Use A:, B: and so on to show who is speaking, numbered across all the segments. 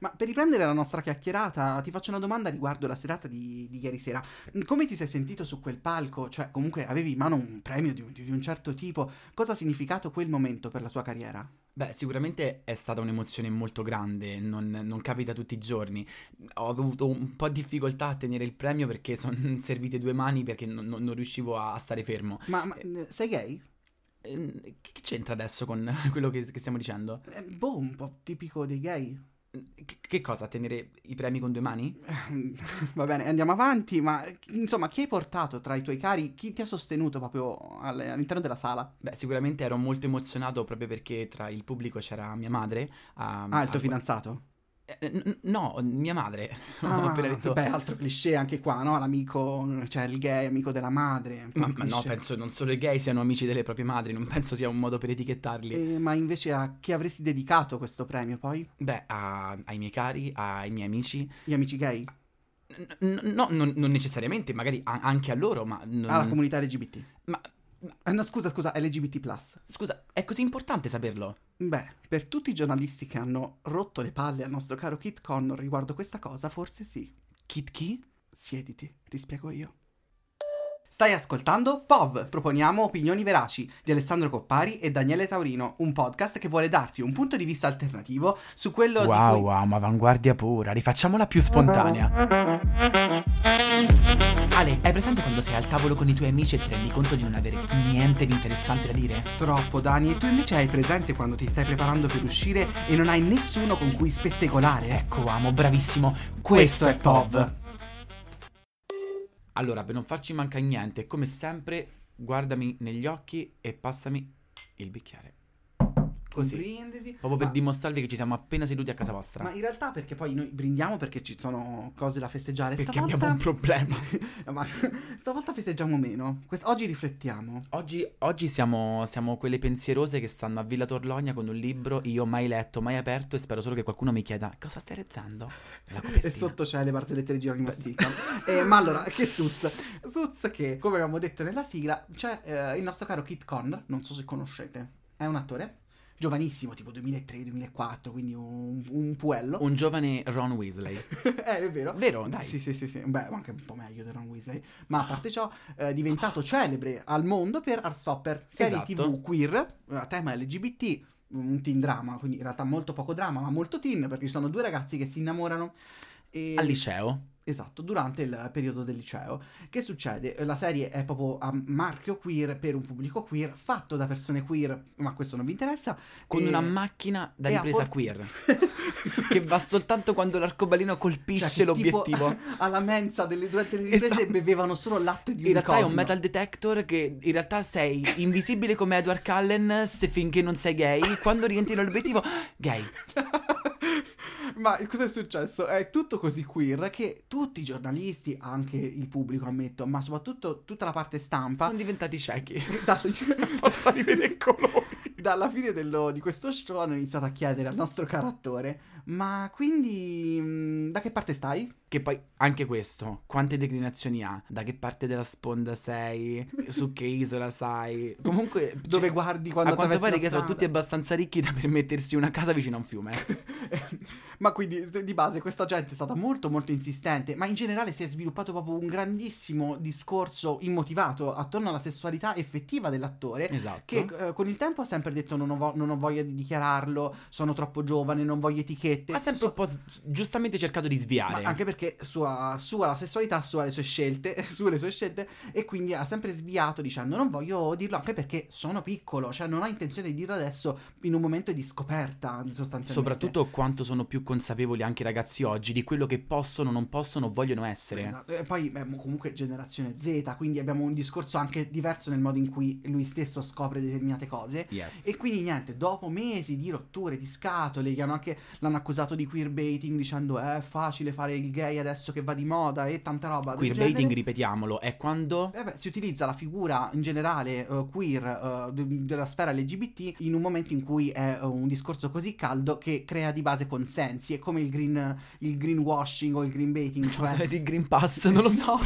A: Ma per riprendere la nostra chiacchierata, ti faccio una domanda riguardo la serata di, di ieri sera. Come ti sei sentito su quel palco? Cioè, comunque avevi in mano un premio di un, di un certo tipo. Cosa ha significato quel momento per la tua carriera?
B: Beh, sicuramente è stata un'emozione molto grande, non, non capita tutti i giorni. Ho avuto un po' di difficoltà a tenere il premio perché sono servite due mani perché non, non riuscivo a stare fermo.
A: Ma, ma sei gay?
B: Eh, che c'entra adesso con quello che, che stiamo dicendo?
A: Eh, boh, un po' tipico dei gay.
B: Che, cosa? Tenere i premi con due mani?
A: Va bene, andiamo avanti, ma insomma, chi hai portato tra i tuoi cari? Chi ti ha sostenuto proprio all'interno della sala?
B: Beh, sicuramente ero molto emozionato proprio perché tra il pubblico c'era mia madre.
A: Um, ah, il tuo fidanzato?
B: Eh, no, mia madre.
A: Ah, appena detto. Beh, altro cliché anche qua, no? L'amico, cioè il gay, amico della madre.
B: Ma, ma, no, penso non solo i gay siano amici delle proprie madri, non penso sia un modo per etichettarli.
A: Eh, ma invece a chi avresti dedicato questo premio poi?
B: Beh, a, ai miei cari, ai miei amici.
A: Gli amici gay?
B: No, non, non, necessariamente, magari anche a loro, ma...
A: Non... Alla comunità LGBT?
B: Ma
A: no, scusa, scusa, LGBT.
B: Scusa, è così importante saperlo?
A: Beh, per tutti i giornalisti che hanno rotto le palle al nostro caro Kit Connor riguardo questa cosa, forse sì.
B: Kit chi?
A: Siediti, ti spiego io. Stai ascoltando POV, proponiamo opinioni veraci di Alessandro Coppari e Daniele Taurino, un podcast che vuole darti un punto di vista alternativo su quello
B: wow,
A: di cui...
B: Wow, ma avanguardia pura, rifacciamola più spontanea. Ale, hai presente quando sei al tavolo con i tuoi amici e ti rendi conto di non avere niente di interessante da dire?
A: Troppo, Dani, e tu invece hai presente quando ti stai preparando per uscire e non hai nessuno con cui spettegolare?
B: Ecco, amo, bravissimo. Questo, Questo è POV. POV. Allora, per non farci mancare niente, come sempre, guardami negli occhi e passami il bicchiere. Così.
A: brindisi.
B: Proprio per dimostrarvi che ci siamo appena seduti a casa vostra.
A: Ma in realtà perché poi noi brindiamo perché ci sono cose da festeggiare.
B: Perché
A: stavolta...
B: abbiamo un problema.
A: ma stavolta festeggiamo meno. Quest... oggi riflettiamo.
B: Oggi, oggi siamo, siamo, quelle pensierose che stanno a Villa Torlogna con un libro io mai letto, mai aperto e spero solo che qualcuno mi chieda cosa stai leggendo.
A: E sotto c'è le barzellette di Geronimo Stilton. eh, ma allora, che Suz? Suz che, come abbiamo detto nella sigla, c'è eh, il nostro caro Kit Connor, non so se conoscete. È un attore giovanissimo, tipo 2003-2004, quindi un, un puello.
B: Un giovane Ron Weasley.
A: eh, è vero.
B: Vero, dai.
A: Sì, sì, sì, sì. Beh, anche un po' meglio di Ron Weasley. Ma a parte ciò, è diventato celebre al mondo per Heartstopper, serie esatto. TV queer, a tema LGBT, un teen drama, quindi in realtà molto poco drama, ma molto teen, perché ci sono due ragazzi che si innamorano.
B: E... Al liceo?
A: Esatto, durante il periodo del liceo. Che succede? La serie è proprio a marchio queer per un pubblico queer, fatto da persone queer, ma questo non vi interessa.
B: Con e... una macchina da ripresa port- queer. che va soltanto quando l'arcobaleno colpisce cioè, l'obiettivo.
A: alla mensa delle, durante le riprese esatto. bevevano solo latte di
B: In realtà è un metal detector che in realtà sei invisibile come Edward Cullen se finché non sei gay. Quando rientri nell'obiettivo, gay.
A: Ma cosa è successo? È tutto così queer che tutti i giornalisti, anche il pubblico ammetto, ma soprattutto tutta la parte stampa...
B: Sono diventati ciechi.
A: Da, forza di vedere colori. Dalla fine dello, di questo show hanno iniziato a chiedere al nostro caro attore, ma quindi mm, da che parte stai?
B: Che poi anche questo, quante declinazioni ha? Da che parte della sponda sei? Su che isola sai? Comunque,
A: dove cioè, guardi quando
B: A quanto pare che sono tutti abbastanza ricchi da permettersi una casa vicino a un fiume.
A: ma quindi di base questa gente è stata molto molto insistente, ma in generale si è sviluppato proprio un grandissimo discorso immotivato attorno alla sessualità effettiva dell'attore.
B: Esatto.
A: Che eh, con il tempo ha sempre detto non ho, non ho, voglia di dichiararlo, sono troppo giovane, non voglio etichette.
B: Ha sempre un po' s- giustamente cercato di sviare.
A: Anche perché sua, sua sessualità, sua le sue scelte, su le sue scelte, e quindi ha sempre sviato dicendo non voglio dirlo anche perché sono piccolo, cioè non ho intenzione di dirlo adesso in un momento di scoperta sostanzialmente.
B: Soprattutto quanto sono più consapevoli anche i ragazzi oggi di quello che possono, non possono, vogliono essere.
A: Esatto. E poi beh, comunque generazione Z, quindi abbiamo un discorso anche diverso nel modo in cui lui stesso scopre determinate cose.
B: Yes.
A: E quindi niente, dopo mesi di rotture, di scatole, che hanno anche, l'hanno accusato di queerbaiting dicendo eh, è facile fare il gay adesso che va di moda e tanta roba.
B: Queerbaiting, ripetiamolo, è quando...
A: Eh beh, si utilizza la figura in generale uh, queer uh, d- della sfera LGBT in un momento in cui è uh, un discorso così caldo che crea di base consensi. È come il, green, il greenwashing o il green baiting.
B: Cioè... il green pass, non lo so.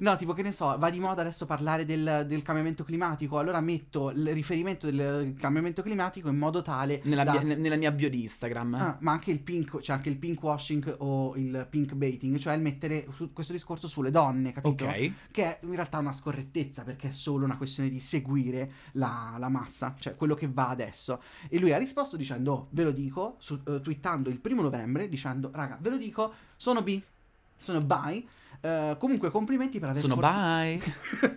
A: no, tipo che ne so, va di moda adesso parlare del, del cambiamento climatico, allora metto il riferimento del cambiamento climatico in modo tale
B: Nella,
A: da...
B: mia, ne- nella mia bio di Instagram.
A: Ah, ma anche il pink, c'è anche il pink washing o il pink baiting, cioè il mettere su- questo discorso sulle donne, capito?
B: ok.
A: Che è in realtà una scorrettezza perché è solo una questione di seguire la, la massa, cioè quello che va adesso. E lui ha risposto dicendo, "Oh, ve lo dico, su- eh, twittando il primo novembre dicendo, raga, ve lo dico, sono bi, sono bi. Eh, comunque complimenti per aver
B: Sono
A: for-
B: bye.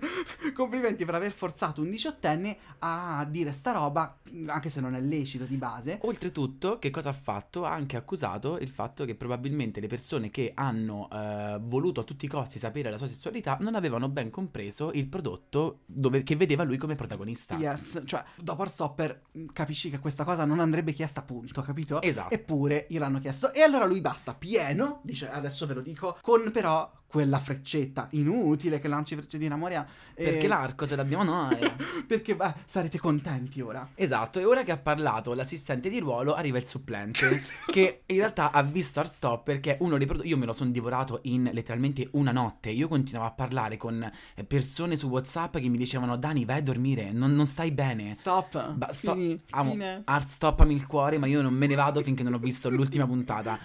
A: complimenti per aver forzato un diciottenne a dire sta roba, anche se non è lecito di base.
B: Oltretutto, che cosa ha fatto? Ha anche accusato il fatto che probabilmente le persone che hanno eh, voluto a tutti i costi sapere la sua sessualità non avevano ben compreso il prodotto dove- che vedeva lui come protagonista.
A: Yes, cioè dopo Stopper capisci che questa cosa non andrebbe chiesta appunto, capito?
B: Esatto.
A: Eppure gliel'hanno chiesto e allora lui basta, pieno, dice adesso ve lo dico, con però quella freccetta inutile che lanci freccettine a Moria. e-
B: Perché l'arco ce l'abbiamo noi.
A: Perché beh, sarete contenti ora.
B: Esatto, e ora che ha parlato l'assistente di ruolo arriva il supplente che in realtà ha visto Heartstopper che è uno dei prodotti, io me lo sono divorato in letteralmente una notte, io continuavo a parlare con eh, persone su Whatsapp che mi dicevano Dani vai a dormire, non, non stai bene.
A: Stop.
B: Ba- sto-
A: Fini,
B: amo,
A: fine.
B: Heartstoppami il cuore, ma io non me ne vado finché non ho visto l'ultima puntata.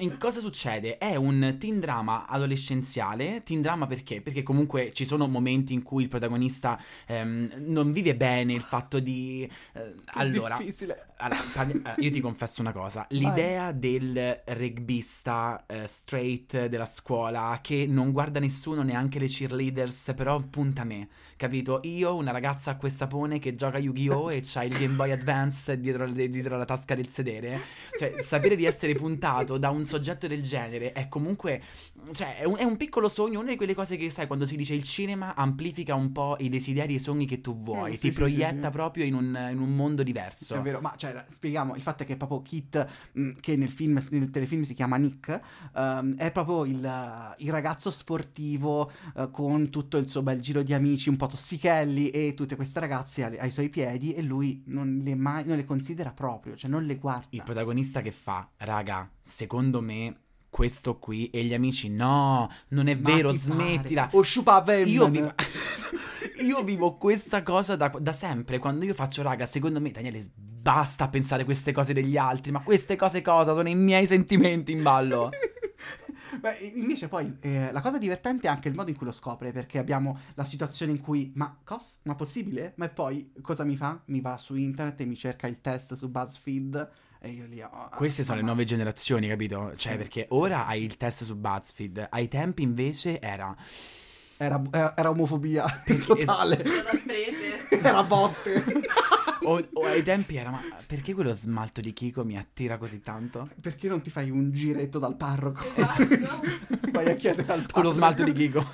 B: In cosa succede? È un teen drama adolescenziale. Teen drama perché? Perché comunque ci sono momenti in cui il protagonista ehm, non vive bene il fatto di. eh, allora,
A: Difficile.
B: allora, allora, io ti confesso una cosa: l'idea del rugbista eh, straight della scuola che non guarda nessuno, neanche le cheerleaders, però punta a me, capito? Io, una ragazza acqua e sapone che gioca a Yu-Gi-Oh! e c'ha il Game Boy Advance dietro, dietro la tasca del sedere, cioè sapere di essere puntato da un soggetto del genere è comunque. Cioè, è un, è un piccolo sogno, una di quelle cose che sai quando si dice il cinema amplifica un po' i desideri e i sogni che tu vuoi,
A: Mm, sì,
B: ti
A: sì,
B: proietta
A: sì,
B: proprio in un, in un mondo diverso.
A: È vero, ma cioè, spieghiamo, il fatto è che proprio Kit, mh, che nel film, nel telefilm si chiama Nick, ehm, è proprio il, il ragazzo sportivo eh, con tutto il suo bel giro di amici un po' tossichelli e tutte queste ragazze ai, ai suoi piedi e lui non le, mai, non le considera proprio, cioè non le guarda.
B: Il protagonista che fa, raga, secondo me questo qui e gli amici, no, non è
A: Ma
B: vero,
A: ti
B: smettila.
A: pare? O sciupavem.
B: Io vivo, io vivo questa cosa da, da sempre. Quando io faccio, raga, secondo me, Daniele, basta pensare queste cose degli altri. Ma queste cose cosa? Sono i miei sentimenti in ballo.
A: Beh, invece poi eh, la cosa divertente è anche il modo in cui lo scopre, perché abbiamo la situazione in cui, ma cos? Ma possibile? Ma poi cosa mi fa? Mi va su internet e mi cerca il test su BuzzFeed e io lì... oh,
B: Queste sono le nuove generazioni, capito? Cioè,
A: Sì,
B: perché
A: sì,
B: ora
A: sì,
B: hai il test su BuzzFeed. Ai tempi invece era...
A: Era, era- era omofobia totale.
C: dal prete.
A: era botte.
B: O, o ai tempi era, ma perché quello smalto di Kiko mi attira così tanto?
A: Perché non ti fai un giretto dal parroco?
C: Esatto.
A: Vai a chiedere al parroco.
B: Con lo smalto di Kiko.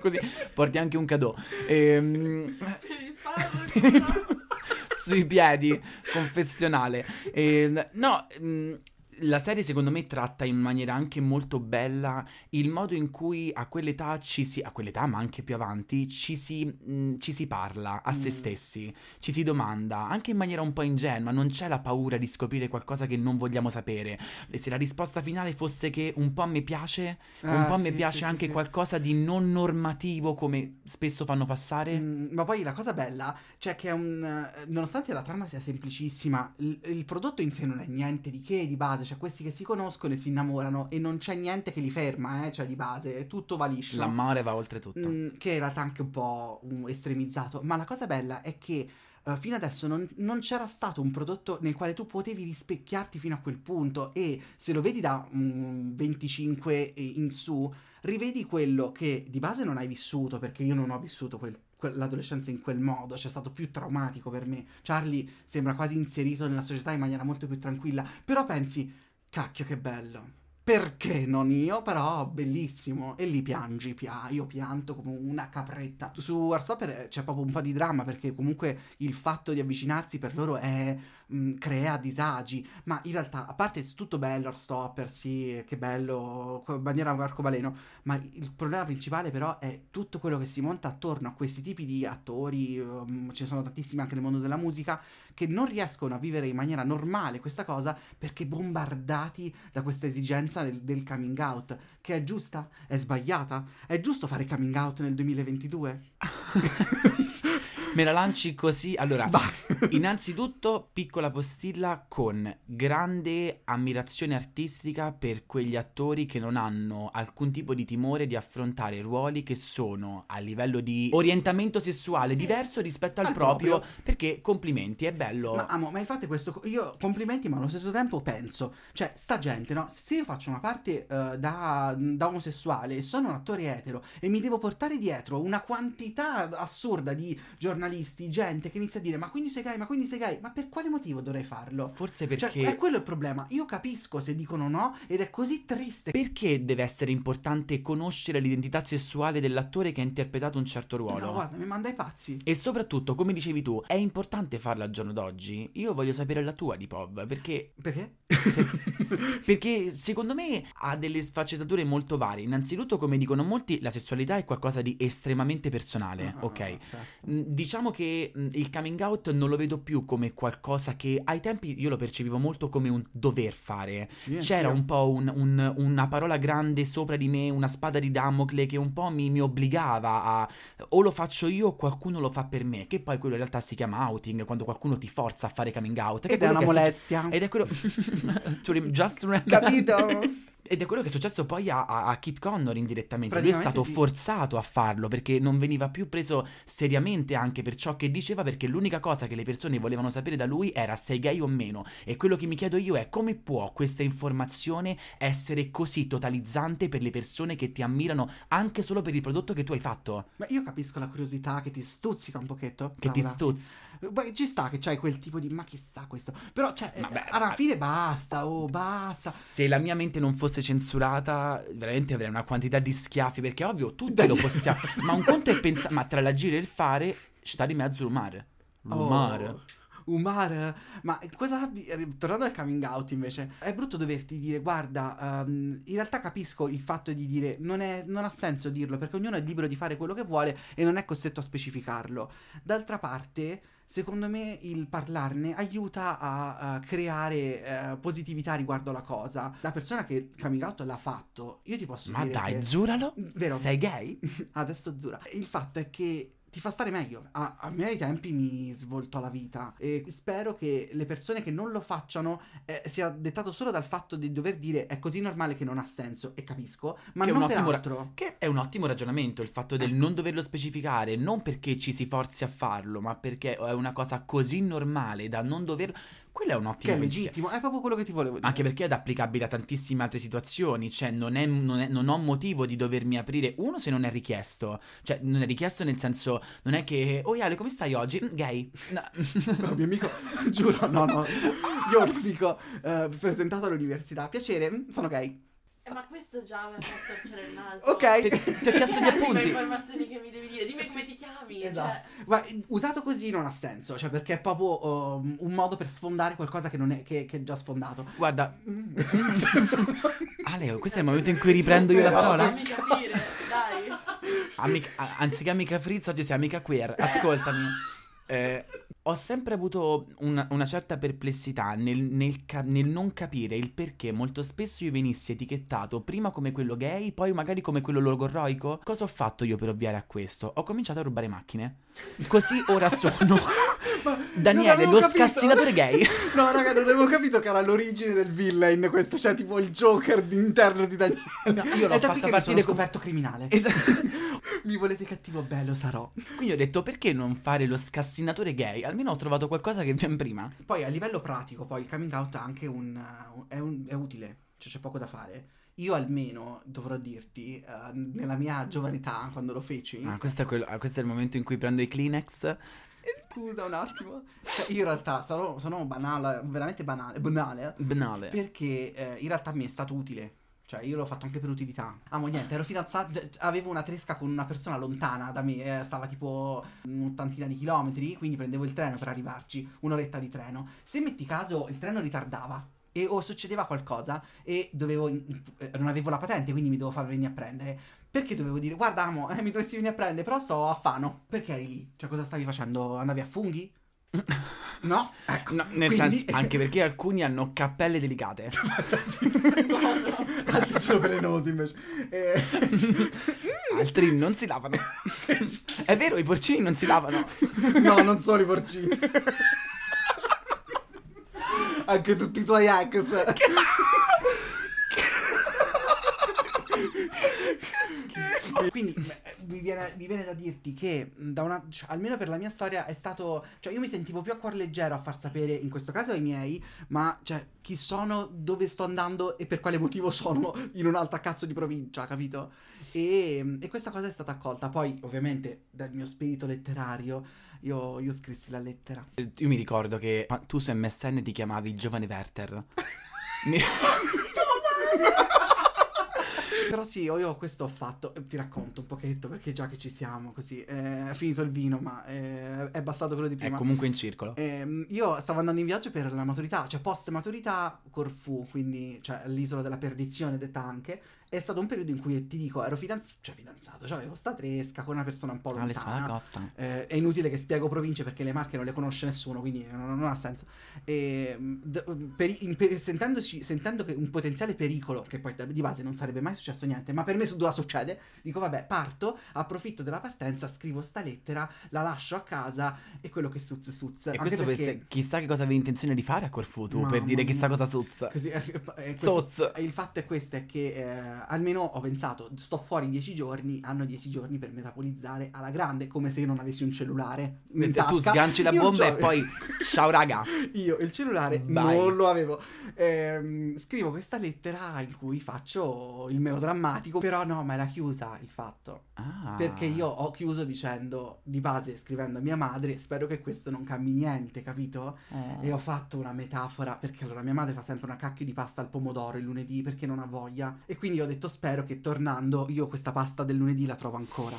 B: Così porti anche un cadeau. Ehm,
C: Per il parroco.
B: Sui piedi, confessionale. E, no, mh, la serie secondo me tratta in maniera anche molto bella il modo in cui a quell'età ci si, a quell'età ma anche più avanti, ci si, mh, ci si parla a se
A: Mm.
B: stessi, ci si domanda, anche in maniera un po' ingenua, non c'è la paura di scoprire qualcosa che non vogliamo sapere. E se la risposta finale fosse che un po' me piace, un
A: Ah,
B: po' a me
A: sì,
B: piace
A: sì,
B: anche
A: sì, sì.
B: qualcosa di non normativo come spesso fanno passare.
A: Mm, ma poi la cosa bella, cioè che è un... eh, nonostante la trama sia semplicissima, il, il prodotto in sé non è niente di che di base, cioè questi che si conoscono e si innamorano e non c'è niente che li ferma, eh, cioè di base, tutto va liscio.
B: L'amore va oltre tutto.
A: Mm, che in realtà anche un po' un estremizzato, ma la cosa bella è che eh, fino adesso non, non c'era stato un prodotto nel quale tu potevi rispecchiarti fino a quel punto e se lo vedi da mm, 25 in su, rivedi quello che di base non hai vissuto, perché io non ho vissuto quel- quell'adolescenza in quel modo, c'è stato più traumatico per me. Charlie sembra quasi inserito nella società in maniera molto più tranquilla, però pensi, cacchio che bello. Perché non io? Però bellissimo. E lì piangi, pia- io pianto come una capretta. Su Heartstopper c'è proprio un po' di dramma perché comunque il fatto di avvicinarsi per loro è mh, crea disagi. Ma in realtà, a parte tutto bello, Heartstopper, sì, che bello, bandiera arcobaleno. Ma il problema principale però è tutto quello che si monta attorno a questi tipi di attori, um, ce ne sono tantissimi anche nel mondo della musica, che non riescono a vivere in maniera normale questa cosa perché bombardati da questa esigenza del, del coming out, che è giusta? È sbagliata? È giusto fare coming out nel 2022?
B: Me la lanci così. Allora,
A: Vai.
B: innanzitutto, piccola postilla con grande ammirazione artistica per quegli attori che non hanno alcun tipo di timore di affrontare ruoli che sono a livello di orientamento sessuale diverso rispetto al,
A: Al
B: proprio,
A: proprio.
B: Perché complimenti, è bello.
A: Ma amo, ma infatti questo io complimenti, ma allo stesso tempo penso, cioè sta gente, no? Se io faccio una parte eh, da, da omosessuale e sono un attore etero e mi devo portare dietro una quantità assurda di giornalisti, gente che inizia a dire "Ma quindi sei gay, ma quindi sei gay", ma per quale motivo dovrei farlo?
B: Forse
A: Cioè,
B: perché.
A: è quello il problema. Io capisco se dicono no ed è così triste.
B: Perché deve essere importante conoscere l'identità sessuale dell'attore che ha interpretato un certo ruolo?
A: No, guarda, mi manda i pazzi.
B: E soprattutto, come dicevi tu, è importante farlo al giorno d'oggi? Io voglio sapere la tua di Pov, perché,
A: Perché?
B: perché secondo me ha delle sfaccettature molto varie. Innanzitutto, come dicono molti, la sessualità è qualcosa di estremamente personale,
A: Ah,
B: ok?
A: certo.
B: Mm, Diciamo che mm, il coming out non lo vedo più come qualcosa che ai tempi io lo percepivo molto come un dover fare.
A: Sì,
B: C'era
A: anch'io.
B: un po' un- un- una parola grande sopra di me, una spada di Damocle che un po' mi, mi obbligava a o lo faccio io o qualcuno lo fa per me, che poi quello in realtà si chiama outing, quando qualcuno ti forza a fare coming out.
A: Ed è
B: quello
A: una
B: che succe-
A: molestia.
B: Ed è quello... Just remember-
A: Capito?
B: Ed è quello che è successo poi a, a, a Kit Connor indirettamente. Lui è stato
A: sì.
B: forzato a farlo perché non veniva più preso seriamente anche per ciò che diceva, perché l'unica cosa che le persone volevano sapere da lui era sei gay o meno. E quello che mi chiedo io è come può questa informazione essere così totalizzante per le persone che ti ammirano anche solo per il prodotto che tu hai fatto?
A: Ma io capisco la curiosità che ti stuzzica un pochetto.
B: Che ti
A: Paola,
B: stuzza.
A: sì. Beh, ci sta che c'hai quel tipo di ma chissà questo. Però, cioè, eh,
B: beh,
A: alla fine basta, oh, basta.
B: Se la mia mente non fosse censurata, veramente avrei una quantità di schiaffi. Perché ovvio, tutti lo possiamo. ma un conto è pensare. Ma tra l'agire e il fare, sta di mezzo il mare. Il
A: Oh. Umar, ma cosa tornando al coming out invece, è brutto doverti dire guarda, ehm, in realtà capisco il fatto di dire non, è- non ha senso dirlo perché ognuno è libero di fare quello che vuole e non è costretto a specificarlo. D'altra parte, secondo me il parlarne aiuta a, a creare eh, positività riguardo la cosa. La persona che il coming out l'ha fatto, io ti posso
B: Ma
A: dire
B: dai,
A: che-
B: giuralo.
A: Vero.
B: Sei gay?
A: Adesso Zura. Il fatto è che ti fa stare meglio. A, a me ai tempi mi svoltò la vita e spero che le persone che non lo facciano eh, sia dettato solo dal fatto di dover dire è così normale che non ha senso e capisco, ma
B: Che è
A: non
B: un
A: per
B: ottimo ra-
A: altro.
B: Che è un ottimo ragionamento il fatto del non doverlo specificare, non perché ci si forzi a farlo, ma perché è una cosa così normale da non doverlo. Quello è un
A: Che
B: ottimo
A: è
B: pensiero.
A: legittimo, è proprio quello che ti volevo dire.
B: Anche perché è applicabile a tantissime altre situazioni, cioè non, è- non è- non ho motivo di dovermi aprire, uno se non è richiesto, cioè non è richiesto nel senso, non è che, oh Ale come stai oggi? Mm, Gay. No.
A: No, mio amico, giuro, no, no. Io ho un amico eh, presentato all'università. Piacere, sono gay.
C: Eh, ma questo già mi fa storcere il naso.
A: Ok.
B: Ti- ti ho chiesto gli
C: Dammi le
B: appunti.
C: informazioni che mi devi dire. Dimmi come ti chiami.
A: Esatto.
C: Cioè,
A: Ma usato così non ha senso, cioè perché è proprio um, un modo per sfondare qualcosa che, non è, che, che è già sfondato.
B: Guarda,
A: Mm.
B: Ale, questo è il momento in cui riprendo io la
A: Però-
B: parola.
C: fammi capire, dai.
B: Amica- anziché amica Fritz, oggi sei amica queer. Ascoltami. Eh, ho sempre avuto una, una certa perplessità nel, nel nel non capire il perché molto spesso io venissi etichettato prima come quello gay, poi magari come quello logorroico. Cosa ho fatto io per ovviare a questo? Ho cominciato a rubare macchine. Così ora sono Daniele, lo
A: capito.
B: scassinatore gay.
A: No, raga, non avevo capito che era l'origine del villain questo, cioè tipo il Joker d'interno di Daniele.
B: io l'ho fatta partire
A: scoperto criminale.
B: Esatto.
A: Mi volete cattivo bello, sarò.
B: Quindi ho detto perché non fare lo scassinatore gay? Almeno ho trovato qualcosa che viene prima.
A: Poi a livello pratico, poi il coming out ha anche un, uh, è, un- è utile, cioè c'è poco da fare. Io almeno dovrò dirti, eh, nella mia giovane età, quando lo feci,
B: Ah, questo è, quello- ah, questo è il momento in cui prendo i Kleenex.
A: Eh, scusa un attimo, Cioè, io in realtà sono, sono banale, veramente banale, banale,
B: Banale.
A: perché eh, in realtà mi è stato utile. Cioè, io l'ho fatto anche per utilità. Amo niente, ero fidanzato, avevo una tresca con una persona lontana da me, eh, stava tipo un'ottantina di chilometri, quindi prendevo il treno per arrivarci, un'oretta di treno. Se metti caso il treno ritardava e o succedeva qualcosa e dovevo eh, non avevo la patente, quindi mi dovevo far venire a prendere. Perché dovevo dire, guarda amo, eh, mi dovresti venire a prendere, però sto a Fano. Perché eri lì? Cioè, cosa stavi facendo? Andavi a funghi? No? Ecco.
B: No, nel
A: Quindi-
B: senso, anche perché alcuni hanno cappelle delicate.
A: Altri sono velenosi invece. Eh,
B: Altri non si lavano. È vero, i porcini non si lavano.
A: no, non solo i porcini. Anche tutti i tuoi ex. Quindi mi viene, mi viene da dirti che da una, cioè, almeno per la mia storia è stato, cioè io mi sentivo più a cuor leggero a far sapere in questo caso ai miei, ma cioè chi sono, dove sto andando e per quale motivo sono in un'altra cazzo di provincia, capito? E, e questa cosa è stata accolta. Poi ovviamente dal mio spirito letterario io, io scrissi la lettera.
B: Io mi ricordo che tu su MSN ti chiamavi giovane Werther. Mi-
A: Però sì, io questo ho fatto, eh, ti racconto un pochetto perché già che ci siamo così, eh, è finito il vino ma eh, è bastato quello di
B: È
A: prima.
B: comunque in circolo.
A: Ehm, io stavo andando in viaggio per la maturità, cioè post maturità Corfù, quindi cioè l'isola della perdizione detta anche. È stato un periodo in cui ti dico, ero fidanz- cioè fidanzato, cioè avevo sta tresca con una persona un po' lontana. Eh, è inutile che spiego province perché le marche non le conosce nessuno, quindi non, non ha senso. E, d- per- per- sentendo che un potenziale pericolo, che poi di base non sarebbe mai successo niente, ma per me su- succede, dico vabbè, parto, approfitto della partenza, scrivo sta lettera, la lascio a casa e quello che suzz suzz.
B: E
A: Anche
B: questo per-
A: perché...
B: chissà che cosa avevi intenzione di fare a Corfù tu, per dire chissà cosa tuzza.
A: Così, eh, eh, questo-
B: Zoz.
A: il fatto è questo, è che eh, almeno ho pensato, sto fuori dieci giorni, hanno dieci giorni per metabolizzare alla grande, come se io non avessi un cellulare in
B: E tu sganci la
A: Io
B: bomba e poi ciao raga.
A: Io il cellulare
B: Vai.
A: non lo avevo. Ehm, scrivo questa lettera in cui faccio il melodrammatico, però no, ma era chiusa il fatto.
B: Ah.
A: Perché io ho chiuso dicendo, di base scrivendo a mia madre, spero che questo non cambi niente, capito?
B: Oh.
A: E ho fatto una metafora perché allora mia madre fa sempre una cacchio di pasta al pomodoro il lunedì perché non ha voglia. E quindi ho detto spero che tornando io questa pasta del lunedì la trovo ancora.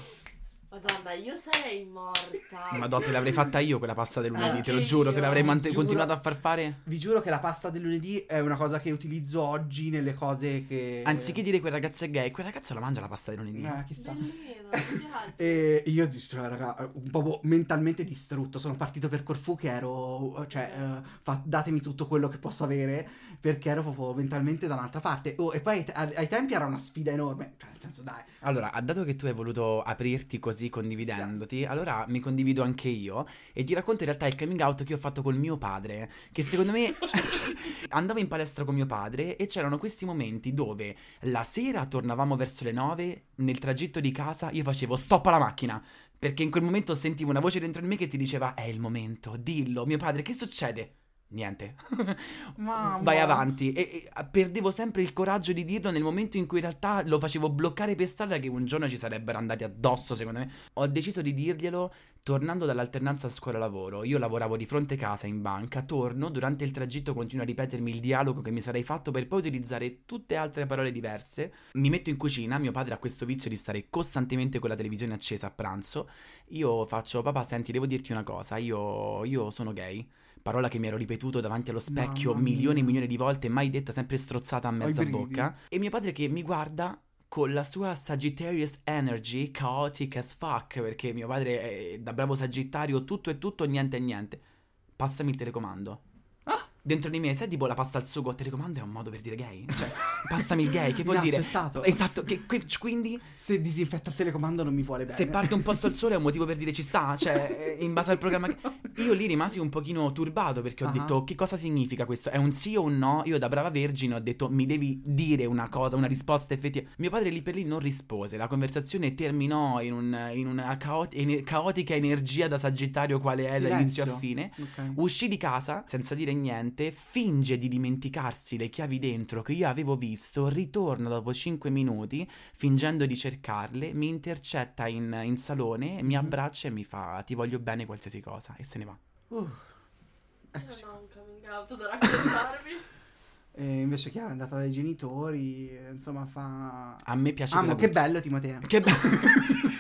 C: Madonna, io sarei morta.
B: Madonna, te l'avrei fatta io quella pasta del lunedì, te lo
C: Anche
B: giuro,
C: io.
B: te l'avrei mant-
A: Giuro.
B: continuato a far fare.
A: Vi giuro che la pasta del lunedì è una cosa che utilizzo oggi nelle cose che...
B: Anziché dire quel ragazzo è gay, quel ragazzo la mangia la pasta del lunedì.
A: Eh, chissà.
C: Bellino.
A: E io, cioè, raga, un po' mentalmente distrutto. Sono partito per Corfù che ero, cioè, eh, fa- datemi tutto quello che posso avere perché ero proprio mentalmente da un'altra parte. Oh, e poi ai, te- ai tempi era una sfida enorme. Cioè, nel senso, dai.
B: Allora, dato che tu hai voluto aprirti così condividendoti, allora mi condivido anche io e ti racconto in realtà il coming out che ho fatto col mio padre, che secondo me andavo in palestra con mio padre e c'erano questi momenti dove la sera tornavamo verso le 9, nel tragitto di casa io facevo stop alla macchina. Perché in quel momento sentivo una voce dentro di me che ti diceva: È il momento, dillo, mio padre, che succede? Niente. Vai avanti. E, e perdevo sempre il coraggio di dirlo nel momento in cui in realtà lo facevo bloccare per strada che un giorno ci sarebbero andati addosso, secondo me. Ho deciso di dirglielo tornando dall'alternanza scuola-lavoro. Io lavoravo di fronte casa in banca, torno, durante il tragitto continuo a ripetermi il dialogo che mi sarei fatto per poi utilizzare tutte altre parole diverse. Mi metto in cucina, mio padre ha questo vizio di stare costantemente con la televisione accesa a pranzo. Io faccio, papà, senti, devo dirti una cosa, io, io sono gay. Parola che mi ero ripetuto davanti allo specchio
A: Mamma
B: milioni e milioni di volte, mai detta, sempre strozzata a mezza bocca. E mio padre che mi guarda con la sua Sagittarius Energy, chaotic as fuck, perché mio padre è da bravo Sagittario, tutto è tutto, niente è niente. Passami il telecomando. Dentro di me, sai tipo la pasta al sugo, telecomando è un modo per dire gay? Cioè, passami il gay, che vuol dire?
A: Inaccettato.
B: Esatto, che que- quindi
A: Se disinfetta il telecomando non mi vuole bene.
B: se parte un posto al sole è un motivo per dire ci sta, cioè, eh, in base al programma che... Io lì rimasi un pochino turbato perché ho
A: Ah.
B: detto che cosa significa questo? È un sì o un no? Io da brava vergine ho detto mi devi dire una cosa, una risposta effettiva. Mio padre lì per lì non rispose, la conversazione terminò in, un- in una caot- ene- caotica energia da sagittario quale è dall'inizio a
A: Silenzio.
B: fine.
A: Ok.
B: Uscì di casa senza dire niente, finge di dimenticarsi le chiavi dentro che io avevo visto, ritorna dopo 5 minuti fingendo di cercarle, mi intercetta in, in salone, mi
A: Mhm.
B: abbraccia e mi fa ti voglio bene qualsiasi cosa e se ne va.
A: Uh,
C: Io
A: eccoci.
C: non ho un coming out da raccontarvi.
A: E invece Chiara è andata dai genitori, eh, insomma fa...
B: A me piace
A: Amo, che bello Timoteo.
B: Che bello.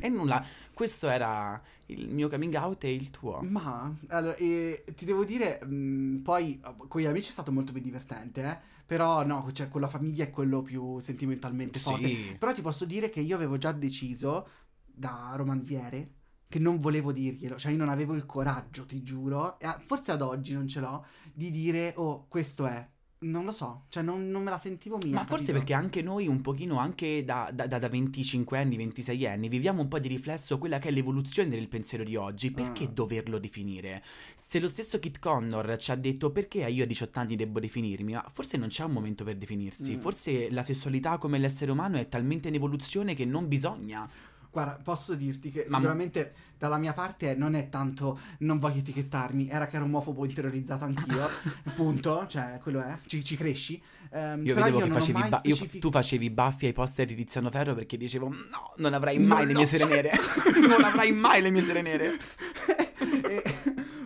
B: e nulla, questo era il mio coming out e il tuo.
A: Ma allora, eh, ti devo dire, mh, poi eh, con gli amici è stato molto più divertente, eh? Però no, cioè con la famiglia è quello più sentimentalmente forte.
B: Sì.
A: Però ti posso dire che io avevo già deciso da romanziere che non volevo dirglielo, cioè io non avevo il coraggio, ti giuro, e forse ad oggi non ce l'ho, di dire, oh, questo è. Non lo so, cioè non, non me la sentivo mia.
B: Ma forse
A: capito?
B: perché anche noi un pochino, anche da, da, da- da 25 anni, 26 anni, viviamo un po' di riflesso quella che è l'evoluzione del pensiero di oggi. Perché
A: Ah.
B: doverlo definire? Se lo stesso Kit Connor ci ha detto perché io a 18 anni devo definirmi, ma forse non c'è un momento per definirsi.
A: Mm.
B: Forse la sessualità come l'essere umano è talmente in evoluzione che non bisogna.
A: Guarda, posso dirti che
B: Ma-
A: sicuramente dalla mia parte non è tanto non voglio etichettarmi, era che ero omofobo interiorizzato anch'io, punto, cioè quello è, ci, ci cresci. Ehm,
B: Io vedevo
A: io
B: che facevi ba- io-
A: specific-
B: tu facevi baffi ai poster di Tiziano Ferro perché dicevo no, non avrai
A: No,
B: mai le mie
A: no,
B: sere nere. non avrai mai le mie sere nere.
A: E-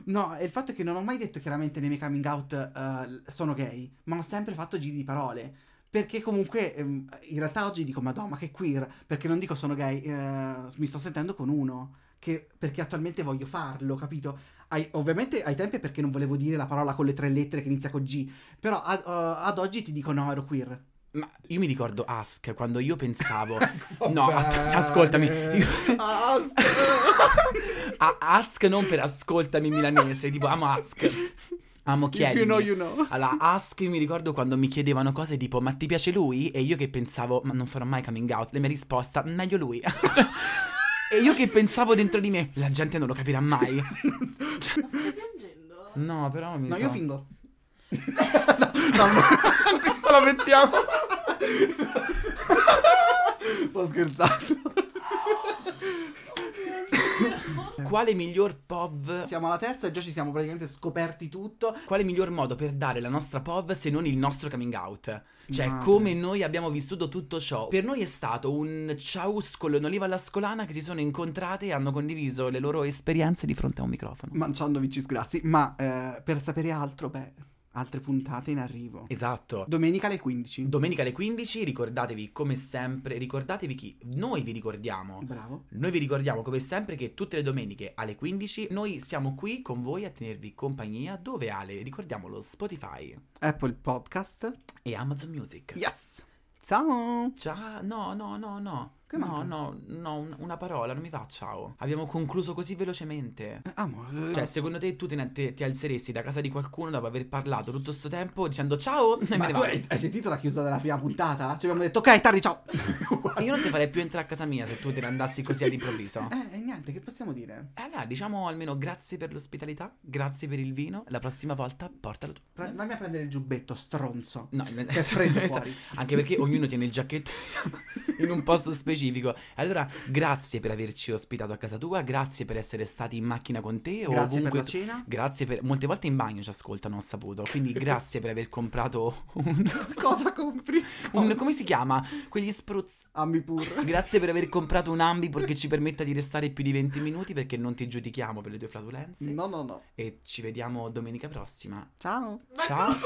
A: no, e il fatto è che non ho mai detto chiaramente nei miei coming out eh, sono gay, ma ho sempre fatto giri di parole. Perché comunque ehm, in realtà oggi dico madonna ma che queer, perché non dico sono gay, eh, mi sto sentendo con uno, che, perché attualmente voglio farlo, capito? Ai- ovviamente ai tempi è perché non volevo dire la parola con le tre lettere che inizia con G, però ad, eh, ad oggi ti dico no, ero queer.
B: Ma io mi ricordo Ask quando io pensavo No, aspetta, ascoltami. Io-
A: Ask.
B: A- ask non per ascoltami milanese, tipo amo Ask. Amo
A: If you know, you know.
B: Allora, Ask io mi ricordo quando mi chiedevano cose tipo ma ti piace lui? E io che pensavo ma non farò mai coming out. La mia risposta meglio lui. Cioè, e io che pensavo dentro di me la gente non lo capirà mai.
C: Ma stai piangendo?
B: No, però mi
A: No,
B: so-
A: io fingo. no, no, questo lo mettiamo. Sto scherzando.
B: Quale miglior POV
A: Siamo alla terza e già ci siamo praticamente scoperti tutto.
B: Quale miglior modo per dare la nostra POV se non il nostro coming out? Cioè,
A: Madre.
B: come noi abbiamo vissuto tutto ciò. Per noi è stato un ciauscolo e un'oliva alla scolana che si sono incontrate e hanno condiviso le loro esperienze di fronte a un microfono.
A: Mangiando vici sgrassi. Ma eh, per sapere altro, beh, altre puntate in arrivo.
B: Esatto.
A: Domenica alle 15.
B: Domenica alle 15 ricordatevi come sempre, ricordatevi chi noi vi ricordiamo.
A: Bravo.
B: Noi vi ricordiamo come sempre che tutte le domeniche alle 15 noi siamo qui con voi a tenervi compagnia. Dove Ale? Ricordiamolo, Spotify
A: Apple Podcast.
B: e Amazon Music.
A: Yes. Ciao.
B: Ciao, no, no, no, no.
A: Che
B: no,
A: manca?
B: no, no, un- una parola, non mi va ciao. Abbiamo concluso così velocemente.
A: Eh, amo, eh,
B: Cioè, secondo te tu te ne- te- ti alzeresti da casa di qualcuno dopo aver parlato tutto sto tempo dicendo ciao e me
A: ma
B: ne
A: tu
B: vai?
A: hai, hai sentito la chiusa della prima puntata? Ci abbiamo detto ok, tardi, ciao.
B: Io non ti farei più entrare a casa mia se tu te ne andassi così all'improvviso.
A: Eh, e niente, che possiamo dire?
B: E allora, diciamo almeno grazie per l'ospitalità, grazie per il vino. La prossima volta portalo tu.
A: Pre- Vammi a prendere il giubbetto, stronzo.
B: No,
A: Che è freddo
B: esatto.
A: fuori.
B: Anche perché ognuno tiene il giacchetto in un posto specifico. Allora, grazie per averci ospitato a casa tua, grazie per essere stati in macchina con te
A: Grazie per
B: ovunque
A: la cena.
B: Grazie per molte volte in bagno ci ascoltano, ho saputo. Quindi grazie per aver comprato un,
A: Cosa compri?
B: un- come si chiama? Quegli spruzzi.
A: Ambi pur.
B: Grazie per aver comprato un Ambipur che ci permetta di restare più di 20 minuti perché non ti giudichiamo per le tue flatulenze
A: No, no, no.
B: e ci vediamo domenica prossima.
A: Ciao.
B: Ciao.